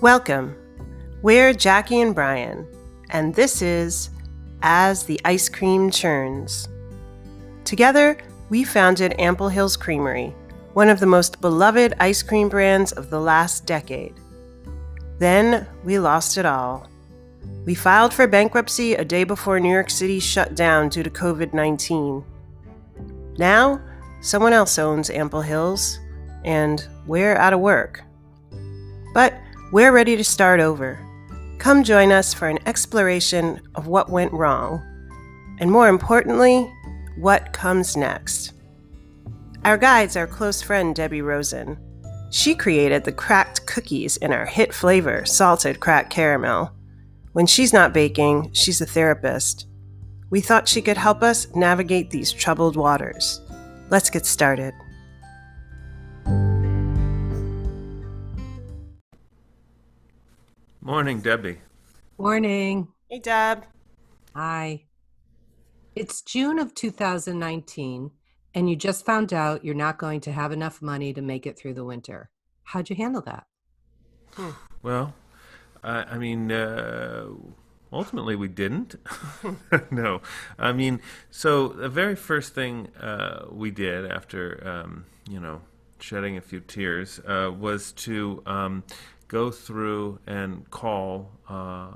Welcome. We're Jackie and Brian, and this is As the Ice Cream Churns. Together, we founded Ample Hills Creamery, one of the most beloved ice cream brands of the last decade. Then we lost it all. We filed for bankruptcy a day before New York City shut down due to COVID 19. Now, someone else owns Ample Hills, and we're out of work. But we're ready to start over. Come join us for an exploration of what went wrong, and more importantly, what comes next. Our guide's our close friend Debbie Rosen. She created the cracked cookies in our hit flavor, salted cracked caramel. When she's not baking, she's a therapist. We thought she could help us navigate these troubled waters. Let's get started. Morning, Debbie. Morning. Hey, Deb. Hi. It's June of 2019, and you just found out you're not going to have enough money to make it through the winter. How'd you handle that? Well, I, I mean, uh, ultimately we didn't. no, I mean, so the very first thing uh, we did after, um, you know, shedding a few tears uh, was to um, go through and call uh,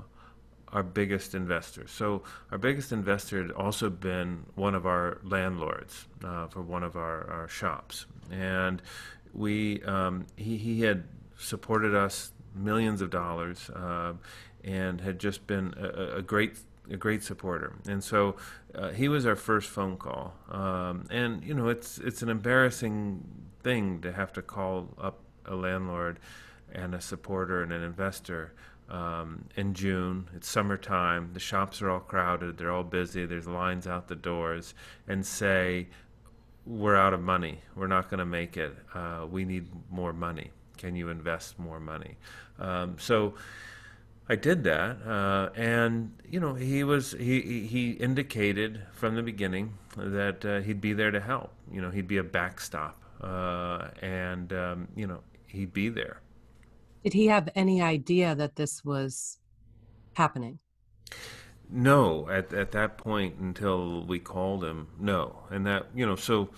our biggest investor. So our biggest investor had also been one of our landlords uh, for one of our, our shops, and we um, he, he had supported us millions of dollars uh, and had just been a, a great a great supporter. And so uh, he was our first phone call. Um, and you know, it's it's an embarrassing thing to have to call up a landlord and a supporter and an investor um, in June. It's summertime. The shops are all crowded. They're all busy. There's lines out the doors, and say, "We're out of money. We're not going to make it. Uh, we need more money. Can you invest more money?" Um, so. I did that, uh, and you know he was he he indicated from the beginning that uh, he'd be there to help. You know he'd be a backstop, uh, and um, you know he'd be there. Did he have any idea that this was happening? No, at at that point until we called him, no, and that you know so.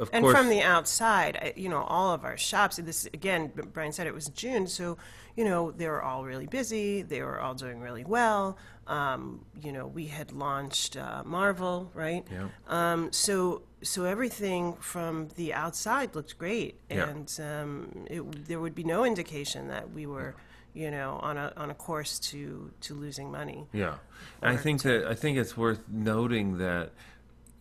Of And course, from the outside, you know, all of our shops, this again, Brian said it was June, so, you know, they were all really busy. They were all doing really well. Um, you know, we had launched uh, Marvel, right? Yeah. Um, so, so everything from the outside looked great, Yeah. and um, it, there would be no indication that we were, you know, on a on a course to to losing money. Yeah, I think that I think it's worth noting that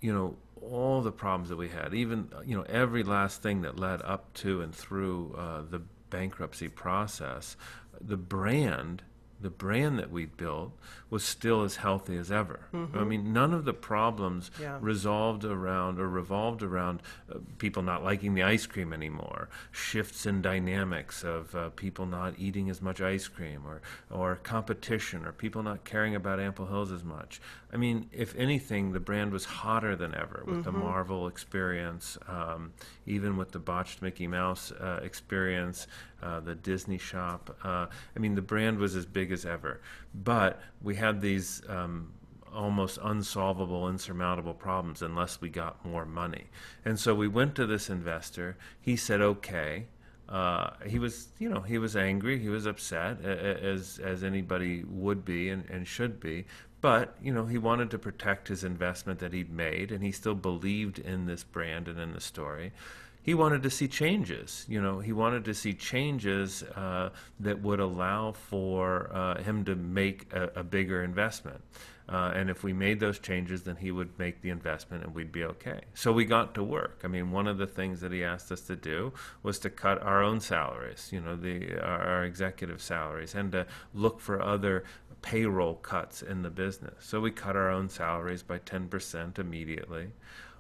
you know all the problems that we had, even you know every last thing that led up to and through uh, the bankruptcy process, the brand. The brand that we built was still as healthy as ever. I mean, none of the problems Yeah. resolved around or revolved around uh, people not liking the ice cream anymore, shifts in dynamics of uh, people not eating as much ice cream, or or competition, or people not caring about Ample Hills as much. I mean, if anything, the brand was hotter than ever with the Marvel experience, um, even with the botched Mickey Mouse uh, experience, uh, the Disney shop. Uh, I mean, the brand was as big as ever, but we had these. Um, almost unsolvable, insurmountable problems unless we got more money. And so we went to this investor. He said, okay. Uh, he was, you know, he was angry. He was upset, as as anybody would be and, and should be. But you know, he wanted to protect his investment that he'd made, and he still believed in this brand and in the story. He wanted to see changes. You know, he wanted to see changes uh, that would allow for uh, him to make a, a bigger investment. Uh, and if we made those changes, then he would make the investment and we'd be okay. So we got to work. I mean, one of the things that he asked us to do was to cut our own salaries, you know, the our, our executive salaries, and to look for other payroll cuts in the business. So we cut our own salaries by 10% immediately.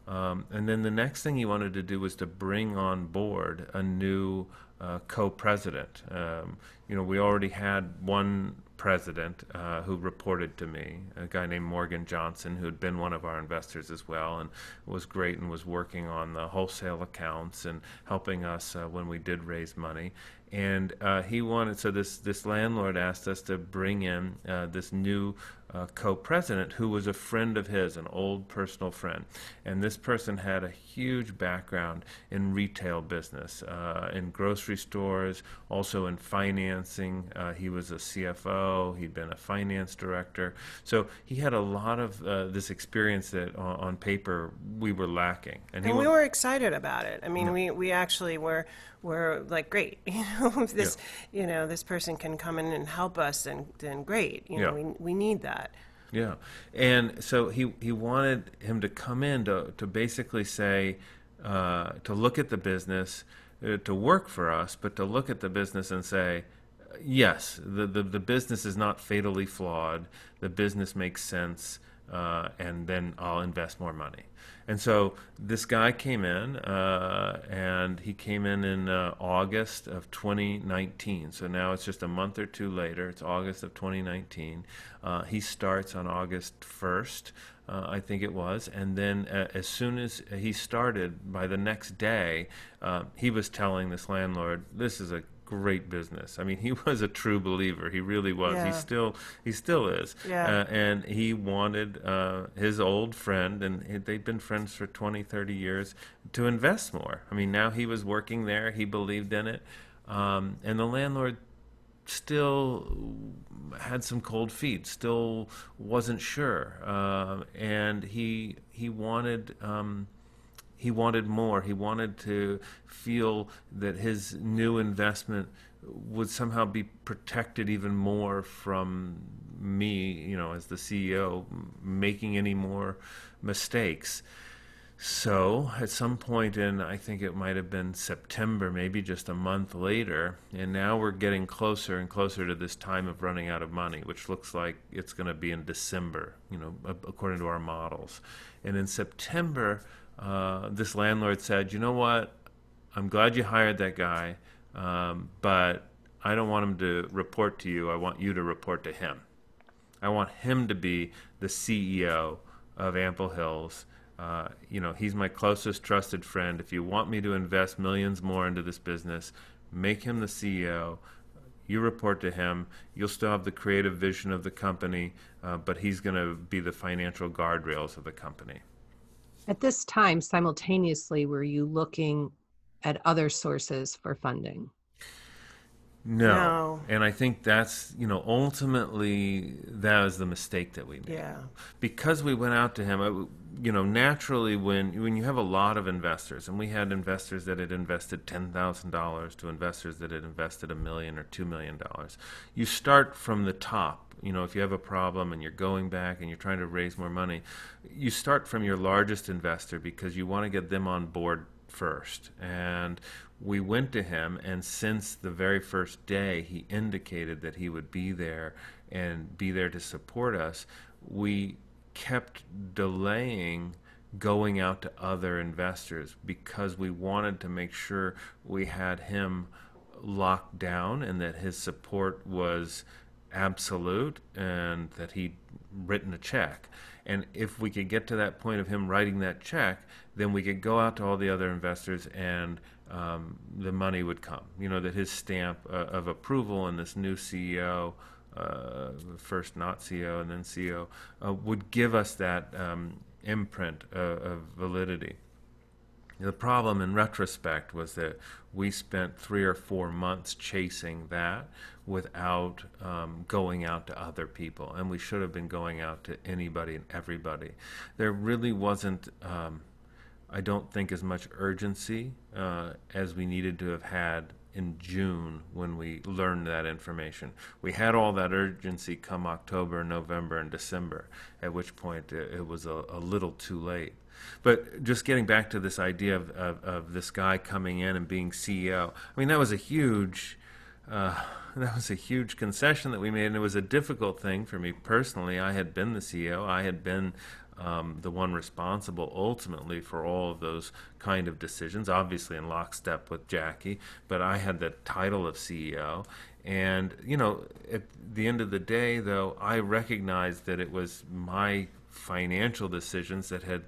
Um, and then the next thing he wanted to do was to bring on board a new uh, co-president. Um, you know, we already had one president uh, who reported to me, a guy named Morgan Johnson, who had been one of our investors as well, and was great and was working on the wholesale accounts and helping us uh, when we did raise money. And uh, he wanted, so this, this landlord asked us to bring in uh, this new uh, co-president who was a friend of his, an old personal friend. And this person had a huge background in retail business, uh, in grocery stores, also in financing. Uh, he was a CFO. He'd been a finance director. So he had a lot of uh, this experience that on, on, paper we were lacking. And, and we were excited about it. I mean, yeah. we, we actually were were like, great, you know, this, yeah. you know, this person can come in and help us, and then great, you know, yeah. we, we need that. Yeah, and so he he wanted him to come in to to basically say, uh, to look at the business, uh, to work for us, but to look at the business and say, yes, the, the the business is not fatally flawed. The business makes sense, uh, and then I'll invest more money. And so this guy came in, uh, and he came in in uh, August of 2019. So now it's just a month or two later. It's August of 2019. Uh, he starts on August 1st. Uh, I think it was. And then uh, as soon as he started, by the next day, uh, he was telling this landlord, "This is a great business. I mean, he was a true believer. He really was. Yeah. He still he still is. Yeah. Uh, and he wanted uh, his old friend, and they'd been friends for 20, 30 years, to invest more. I mean, now he was working there. He believed in it, um, and the landlord still had some cold feet. Still wasn't sure, uh, and he he wanted. Um, he wanted more. He wanted to feel that his new investment would somehow be protected even more from me, you know, as the CEO, making any more mistakes. So, at some point in, I think it might have been September, maybe just a month later, and now we're getting closer and closer to this time of running out of money, which looks like it's going to be in December, you know, according to our models. And in September, uh, this landlord said, "You know what? I'm glad you hired that guy, um, but I don't want him to report to you. I want you to report to him. I want him to be the CEO of Ample Hills." Uh, you know, he's my closest trusted friend. If you want me to invest millions more into this business, make him the CEO. You report to him. You'll still have the creative vision of the company, uh, but he's going to be the financial guardrails of the company. At this time, simultaneously, were you looking at other sources for funding? No. no. And I think that's, you know, ultimately that was the mistake that we made. Yeah. Because we went out to him, you know, naturally when when you have a lot of investors, and we had investors that had invested $10,000 to investors that had invested a million or 2 million dollars, you start from the top you know, if you have a problem and you're going back and you're trying to raise more money, you start from your largest investor because you want to get them on board first. And we went to him, and since the very first day, he indicated that he would be there and be there to support us. We kept delaying going out to other investors because we wanted to make sure we had him locked down and that his support was absolute and that he'd written a check. And if we could get to that point of him writing that check, then we could go out to all the other investors and um, the money would come. You know, that his stamp uh, of approval and this new CEO, uh, first not CEO and then CEO, uh, would give us that um, imprint of validity. The problem in retrospect was that we spent three or four months chasing that without um, going out to other people, and we should have been going out to anybody and everybody. There really wasn't, um, I don't think, as much urgency uh, as we needed to have had in June when we learned that information. We had all that urgency come October, November, and December, at which point it, it was a, a little too late. But just getting back to this idea of, of, of, this guy coming in and being CEO, I mean, that was a huge. Uh, that was a huge concession that we made, and it was a difficult thing for me personally. I had been the CEO. I had been um, the one responsible ultimately for all of those kind of decisions, obviously in lockstep with Jackie, but I had the title of CEO. And, you know, at the end of the day, though, I recognized that it was my financial decisions that had,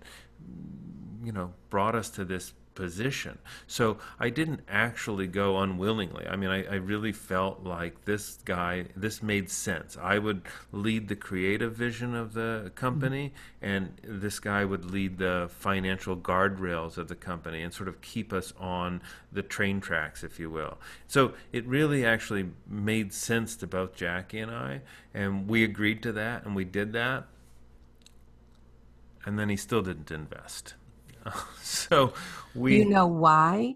you know, brought us to this position. So I didn't actually go unwillingly. I mean, I, I, really felt like this guy, this made sense. I would lead the creative vision of the company, mm-hmm. and this guy would lead the financial guardrails of the company and sort of keep us on the train tracks, if you will. So it really actually made sense to both Jackie and I, and we agreed to that, and we did that. And then he still didn't invest. so we. You know why?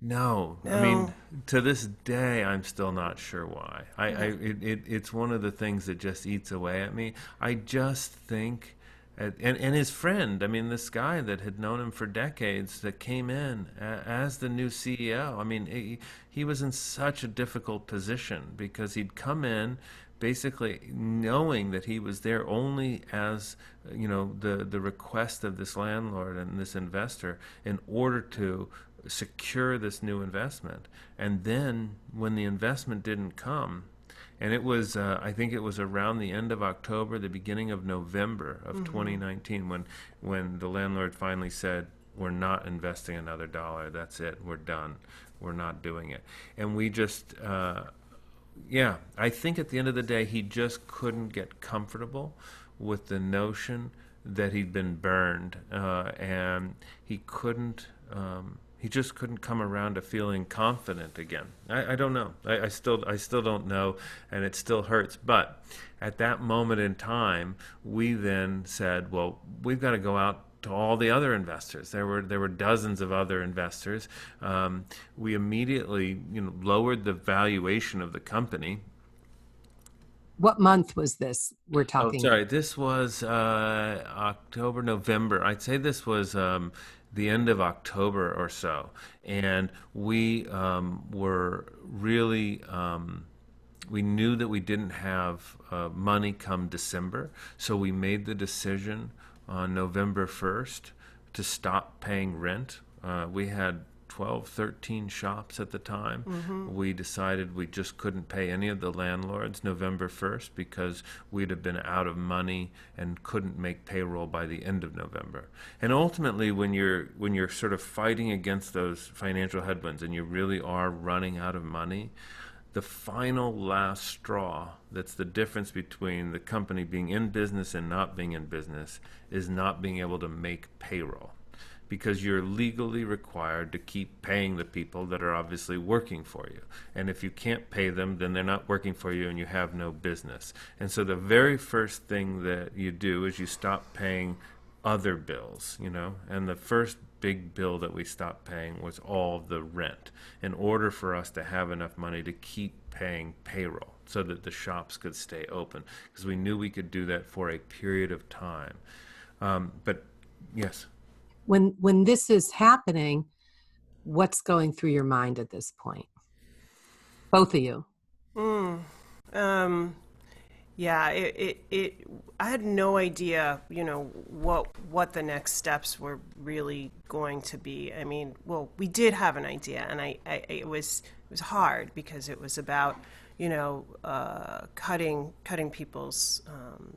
No, no, I mean to this day, I'm still not sure why. I, I mm-hmm. it, it, it's one of the things that just eats away at me. I just think, and and his friend, I mean, this guy that had known him for decades that came in as the new CEO. I mean, he, he was in such a difficult position because he'd come in basically knowing that he was there only as you know the the request of this landlord and this investor in order to secure this new investment. And then when the investment didn't come and it was uh, i think it was around the end of october the beginning of november of mm-hmm. 2019 when when the landlord finally said we're not investing another dollar. That's it. We're done. We're not doing it. And we just uh, yeah, I think at the end of the day, he just couldn't get comfortable with the notion that he'd been burned, uh, and he couldn't. Um, he just couldn't come around to feeling confident again. I, I don't know. I, I, still, I still don't know, and it still hurts. But at that moment in time, we then said, "Well, we've got to go out to all the other investors. There were there were dozens of other investors. Um, we immediately you know lowered the valuation of the company. What month was this? We're oh, talking. Oh, sorry, this was uh, October, November. I'd say this was. Um, the end of October or so, and we um, were really um, we knew that we didn't have uh, money come December, so we made the decision on November 1st to stop paying rent. Uh, we had 12, 13 shops at the time. Mm-hmm. We decided we just couldn't pay any of the landlords November 1st because we'd have been out of money and couldn't make payroll by the end of November. And ultimately when you're when you're sort of fighting against those financial headwinds and you really are running out of money, the final last straw that's the difference between the company being in business and not being in business is not being able to make payroll because you're legally required to keep paying the people that are obviously working for you. And if you can't pay them, then they're not working for you and you have no business. And so the very first thing that you do is you stop paying other bills, you know, and the first big bill that we stopped paying was all the rent in order for us to have enough money to keep paying payroll so that the shops could stay open because we knew we could do that for a period of time. Um, but yes. When when this is happening, what's going through your mind at this point? Both of you. Mm, um, yeah, it, it, it, I had no idea, you know, what what the next steps were really going to be. I mean, well, we did have an idea, and I, I it was it was hard because it was about, you know, uh, cutting cutting people's um,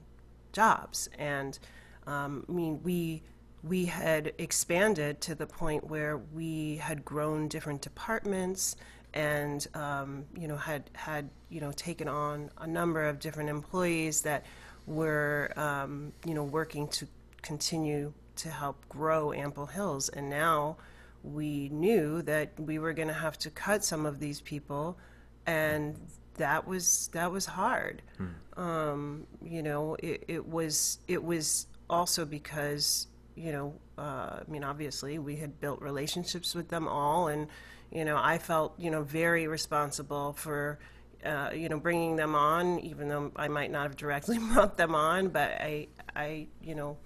jobs, and um, I mean, we we had expanded to the point where we had grown different departments and um, you know had had you know taken on a number of different employees that were um, you know working to continue to help grow Ample Hills, and now we knew that we were going to have to cut some of these people, and that was that was hard. Hmm. Um, you know, it, it was it was also because you know, uh, I mean, obviously we had built relationships with them all, and you know, I felt, you know, very responsible for, uh, you know, bringing them on, even though I might not have directly brought them on, but I, I, you know,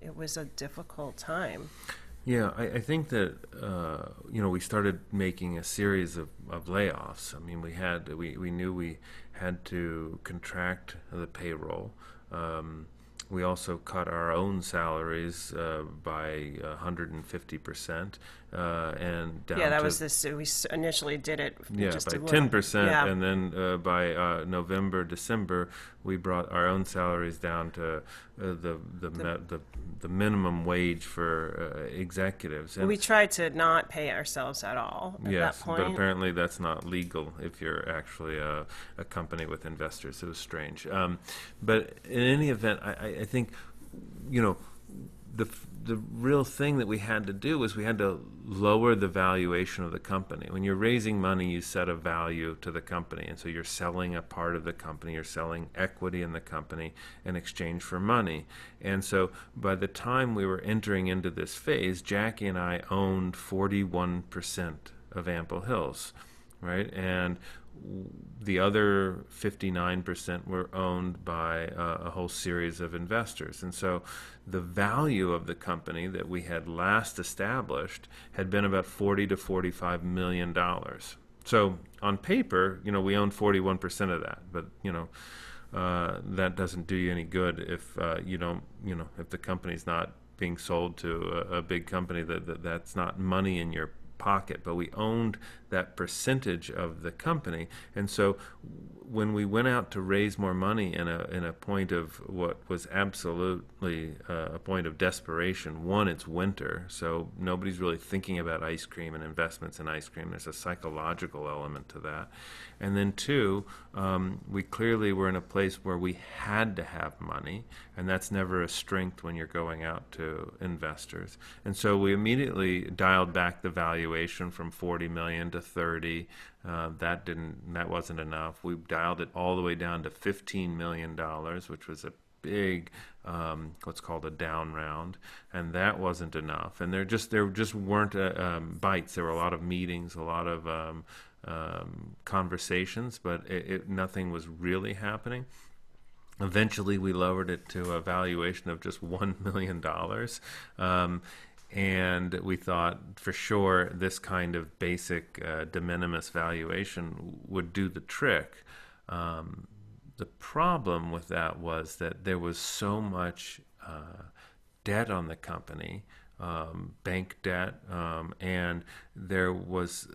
it was a difficult time. Yeah, I, I think that uh, you know we started making a series of, of layoffs. I mean, we had we, we knew we had to contract the payroll. Um, we also cut our own salaries uh, by 150 percent, uh, and down yeah, that to, was this. We initially did it. yeah just by 10 percent, Yeah. and then uh, by uh, November, December, we brought our own salaries down to uh, the the the, the, the minimum wage for uh, executives. And we tried to not pay ourselves at all at Yes, that point. but apparently that's not legal if you're actually a, a company with investors. It was strange. Um, but in any event, I- I think, you know, the the real thing that we had to do was we had to lower the valuation of the company. When you're raising money, you set a value to the company, and so you're selling a part of the company, you're selling equity in the company in exchange for money. And so by the time we were entering into this phase, Jackie and I owned 41% of Ample Hills, right? And the other 59% were owned by uh, a whole series of investors. And so the value of the company that we had last established had been about 40 to 45 million dollars. So on paper, you know, we own 41% of that, but you know, uh, that doesn't do you any good if uh, you don't, you know, if the company's not being sold to a, a big company that, that that's not money in your pocket, but we owned that percentage of the company. And so when we went out to raise more money in a, in a point of what was absolutely uh, a point of desperation, one, it's winter, so nobody's really thinking about ice cream and investments in ice cream. There's a psychological element to that. And then two, um, we clearly were in a place where we had to have money, and that's never a strength when you're going out to investors. And so we immediately dialed back the valuation from 40 million to 30. Uh, that didn't, that wasn't enough. We dialed it all the way down to 15 million dollars, which was a big um, what's called a down round, and that wasn't enough. And there just there just weren't uh, um, bites. There were a lot of meetings, a lot of um, um, conversations, but it, it, nothing was really happening. Eventually, we lowered it to a valuation of just one million dollars. And we thought for sure this kind of basic uh, de minimis valuation would do the trick. Um, the problem with that was that there was so much uh, debt on the company, um, bank debt, um, and there was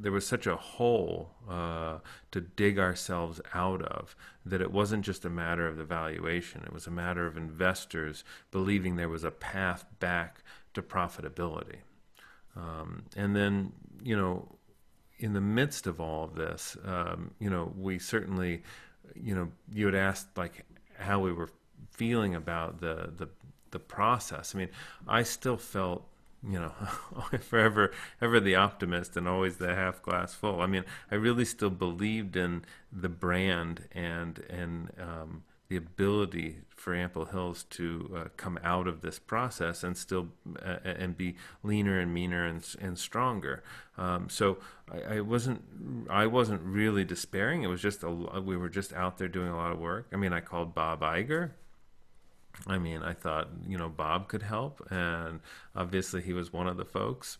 there was such a hole uh, to dig ourselves out of that it wasn't just a matter of the valuation; it was a matter of investors believing there was a path back to profitability. Um, and then, you know, in the midst of all of this, um, you know, we certainly, you know, you had asked like how we were feeling about the the the process. I mean, I still felt, you know, forever ever the optimist and always the half glass full. I mean, I really still believed in the brand and and um, the ability for Ample Hills to uh, come out of this process and still uh, and be leaner and meaner and, and stronger. Um, so I, I, wasn't I wasn't really despairing. It was just a, we were just out there doing a lot of work. I mean, I called Bob Iger. I mean, I thought you know Bob could help, and obviously he was one of the folks.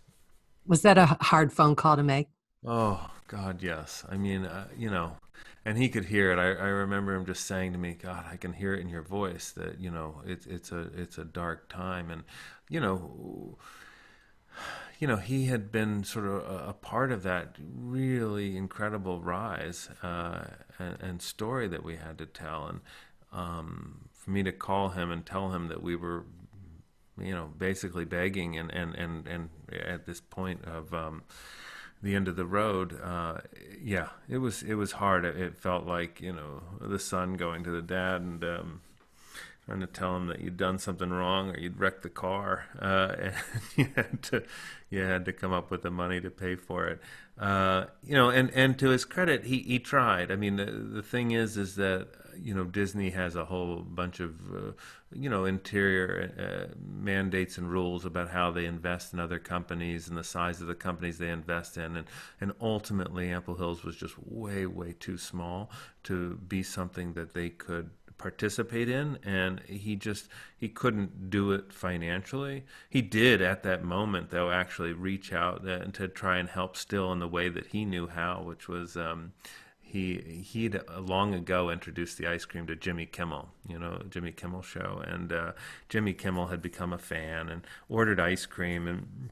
Was that a hard phone call to make? Oh God, yes. I mean, uh, you know, and he could hear it. I, I remember him just saying to me, "God, I can hear it in your voice that you know it's it's a it's a dark time." And you know, you know, he had been sort of a, a part of that really incredible rise uh, and, and, story that we had to tell. And um, for me to call him and tell him that we were, you know, basically begging and and and and at this point of. Um, the end of the road, uh, yeah, it was it was hard. It, it, felt like you know the son going to the dad and um, trying to tell him that you'd done something wrong or you'd wrecked the car, uh, and you had to you had to come up with the money to pay for it. Uh, you know, and and to his credit, he he tried. I mean, the the thing is, is that you know Disney has a whole bunch of uh, you know interior uh, mandates and rules about how they invest in other companies and the size of the companies they invest in, and and ultimately Ample Hills was just way way too small to be something that they could participate in. And he just he couldn't do it financially. He did at that moment though actually reach out and to try and help still in the way that he knew how which was um, he he'd long ago introduced the ice cream to Jimmy Kimmel, you know, Jimmy Kimmel show, and uh, Jimmy Kimmel had become a fan and ordered ice cream and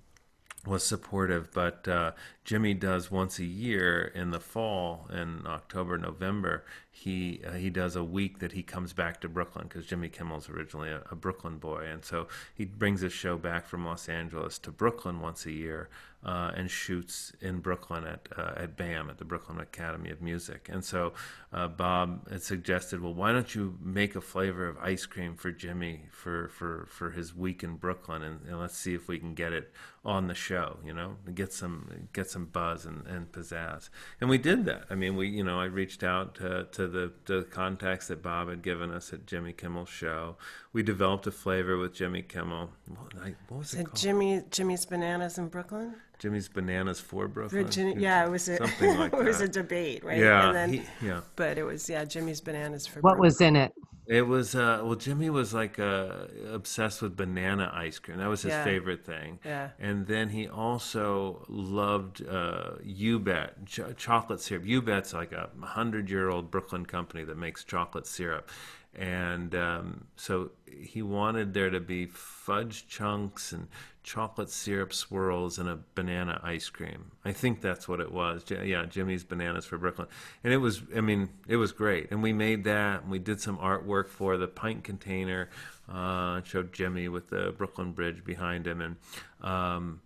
was supportive. But uh, Jimmy does once a year in the fall, in October, November. He uh, he does a week that he comes back to Brooklyn because Jimmy Kimmel's originally a, a, Brooklyn boy, and so he brings his show back from Los Angeles to Brooklyn once a year uh, and shoots in Brooklyn at uh, at BAM at the Brooklyn Academy of Music. And so uh, Bob had suggested, well, why don't you make a flavor of ice cream for Jimmy for for for his week in Brooklyn, and, and let's see if we can get it on the show, you know, get some get some buzz and, and pizzazz. And we did that. I mean, we you know I reached out to, to the the contacts that Bob had given us at Jimmy Kimmel's show. We developed a flavor with Jimmy Kimmel. What, what was it, it called? Jimmy Jimmy's Bananas in Brooklyn. Jimmy's Bananas for Brooklyn. Virginia, yeah, it was a something like it was that. a debate, right? Yeah, and then, he- yeah. But it was yeah, Jimmy's Bananas for What Brooklyn. was in it? It was uh, well, Jimmy was like uh, obsessed with banana ice cream. That was his Yeah. favorite thing. Yeah. And then he also loved uh, U-Bet ch- chocolate syrup. U-Bet's like a hundred-year-old Brooklyn company that makes chocolate syrup, and um, so he wanted there to be fudge chunks and chocolate syrup swirls and a banana ice cream. I think that's what it was. Yeah, Jimmy's Bananas for Brooklyn. And it was, I mean, it was great. And we made that and we did some artwork for the pint container, uh, showed Jimmy with the Brooklyn Bridge behind him. And, um,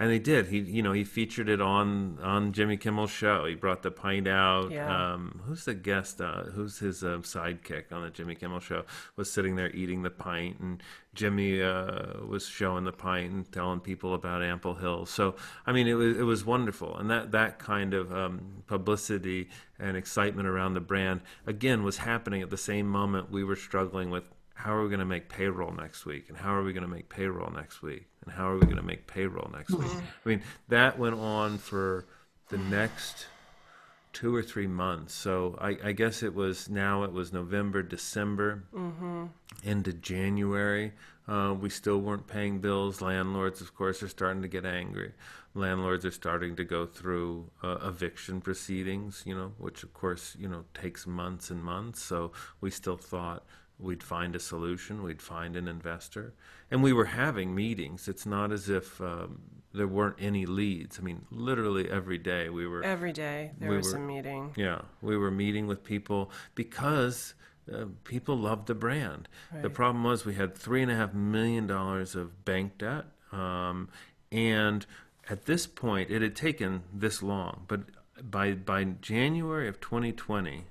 and they did. He, you know, he featured it on on Jimmy Kimmel's show. He brought the pint out. Yeah. Um, who's the guest? Uh, who's his um, sidekick on the Jimmy Kimmel show? Was sitting there eating the pint, and Jimmy uh, was showing the pint and telling people about Ample Hill. So, I mean, it was it was wonderful, and that that kind of um, publicity and excitement around the brand again was happening at the same moment we were struggling with how are we going to make payroll next week and how are we going to make payroll next week and how are we going to make payroll next week? I mean that went on for the next two or three months. So i, I guess it was now it was november december into january. Uh, we still weren't paying bills. Landlords of course are starting to get angry. Landlords are starting to go through uh, eviction proceedings you know which of course you know takes months and months. So we still thought we'd find a solution we'd find an investor and we were having meetings it's not as if um, there weren't any leads i mean literally every day we were Every day there We was were- a meeting. yeah, we were meeting with people because uh, people loved the brand. The problem was we had three and a half million dollars of bank debt, um, and at this point, it had taken this long. But by by January of 2020,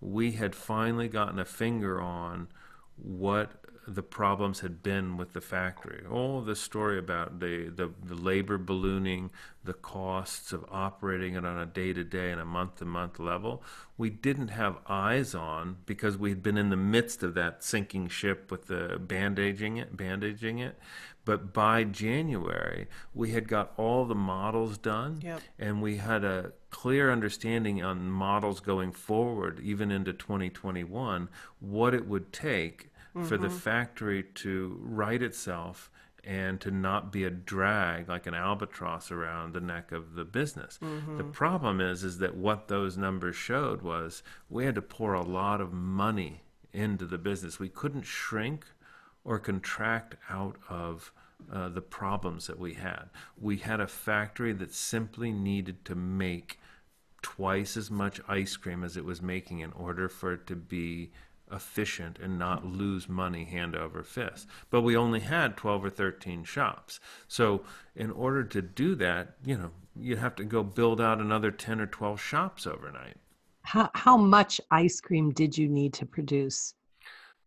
we had finally gotten a finger on what the problems had been with the factory. All the story about the, the, the labor ballooning, the costs of operating it on a day to day and a month to month level, we didn't have eyes on because we had been in the midst of that sinking ship with the bandaging it, bandaging it. But by January, we had got all the models done Yep. and we had a clear understanding on models going forward, even into 2021, what it would take for the factory to right itself and to not be a drag like an albatross around the neck of the business. The problem is is that what those numbers showed was we had to pour a lot of money into the business. We couldn't shrink or contract out of uh, the problems that we had. We had a factory that simply needed to make twice as much ice cream as it was making in order for it to be efficient and not lose money hand over fist. But we only had 12 or 13 shops. So in order to do that, you know, you'd have to go build out another 10 or 12 shops overnight. How, how much ice cream did you need to produce?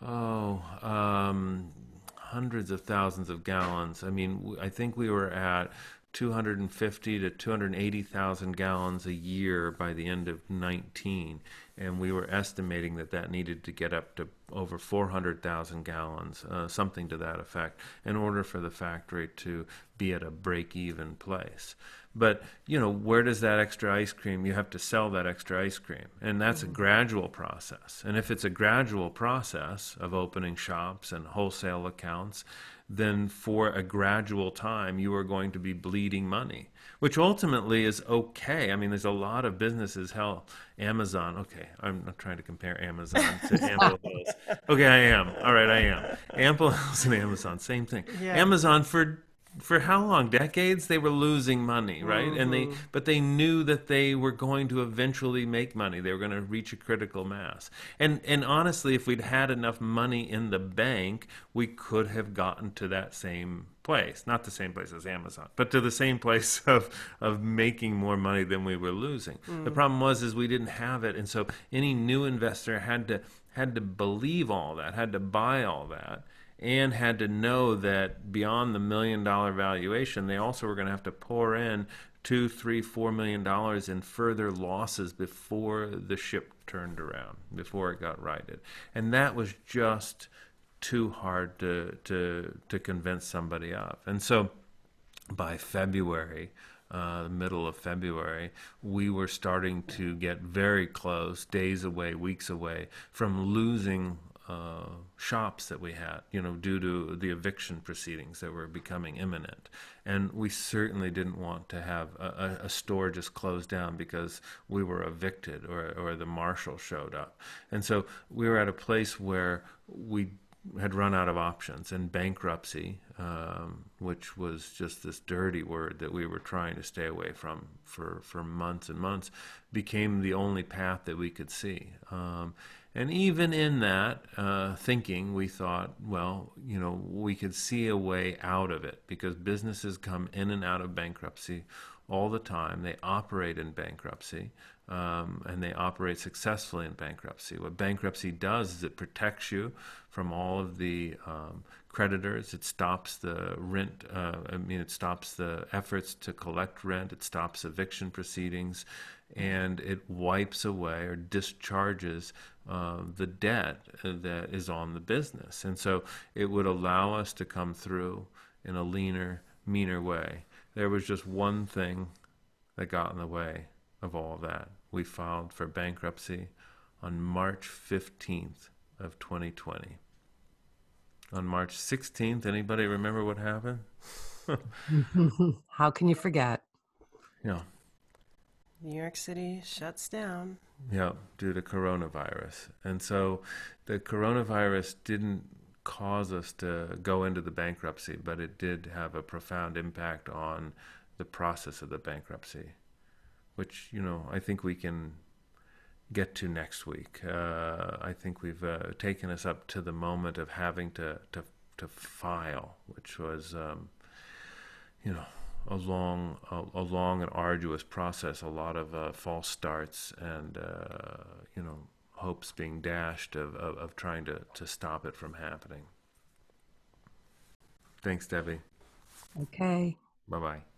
Oh, um, hundreds of thousands of gallons. I mean, I think we were at 250 to 280,000 gallons a year by the end of 19, and we were estimating that that needed to get up to over 400,000 gallons, uh, something to that effect, in order for the factory to be at a break-even place. But you know, where does that extra ice cream? You have to sell that extra ice cream, and that's mm-hmm. a gradual process. And if it's a gradual process of opening shops and wholesale accounts, then for a gradual time you are going to be bleeding money, which ultimately is okay. I mean, there's a lot of businesses. Hell, Amazon. Okay, I'm not trying to compare Amazon to Ample Hills. Okay, I am. All right, I am. Ample Hills and Amazon, same thing. Yeah. Amazon for for how long? Decades? They were losing money right? Mm-hmm. and they mm-hmm. but they knew that they were going to eventually make money. They were going to reach a critical mass. And and honestly if we'd had enough money in the bank we could have gotten to that same place. Not the same place as amazon but to the same place of of making more money than we were losing. Mm. the problem was is we didn't have it. And so any new investor had to had to believe all that had to buy all that and had to know that beyond the million dollar valuation, they also were going to have to pour in two, three, four million dollars in further losses before the ship turned around, before it got righted. And that was just too hard to to to convince somebody of. And so by February, uh, middle of February, we were starting to get very close, days away, weeks away, from losing uh, shops that we had, you know, due to the eviction proceedings that were becoming imminent. And we certainly didn't want to have a, a, store just closed down because we were evicted or, or the marshal showed up. And so we were at a place where we had run out of options, and bankruptcy, um, which was just this dirty word that we were trying to stay away from for, for months and months, became the only path that we could see. Um, and even in that uh, thinking, we thought, well, you know, we could see a way out of it because businesses come in and out of bankruptcy all the time. They operate in bankruptcy um, and they operate successfully in bankruptcy. What bankruptcy does is it protects you from all of the um, creditors. It stops the rent. Uh, I mean, it stops the efforts to collect rent. It stops eviction proceedings, and it wipes away or discharges uh, the debt that is on the business. And so it would allow us to come through in a leaner, meaner way. There was just one thing that got in the way of all of that. We filed for bankruptcy on March 15th of 2020. On March 16th, anybody remember what happened? How can you forget? Yeah. New York City shuts down. Yeah, due to coronavirus. And so the coronavirus didn't cause us to go into the bankruptcy, but it did have a profound impact on the process of the bankruptcy, which, you know, I think we can get to next week. Uh, I think we've uh, taken us up to the moment of having to, to, to file, which was, um, you know, a long, a, a, long and arduous process. A lot of uh, false starts and uh, you know hopes being dashed of, of, of trying to, to stop it from happening. Thanks, Debbie. Okay. Bye bye.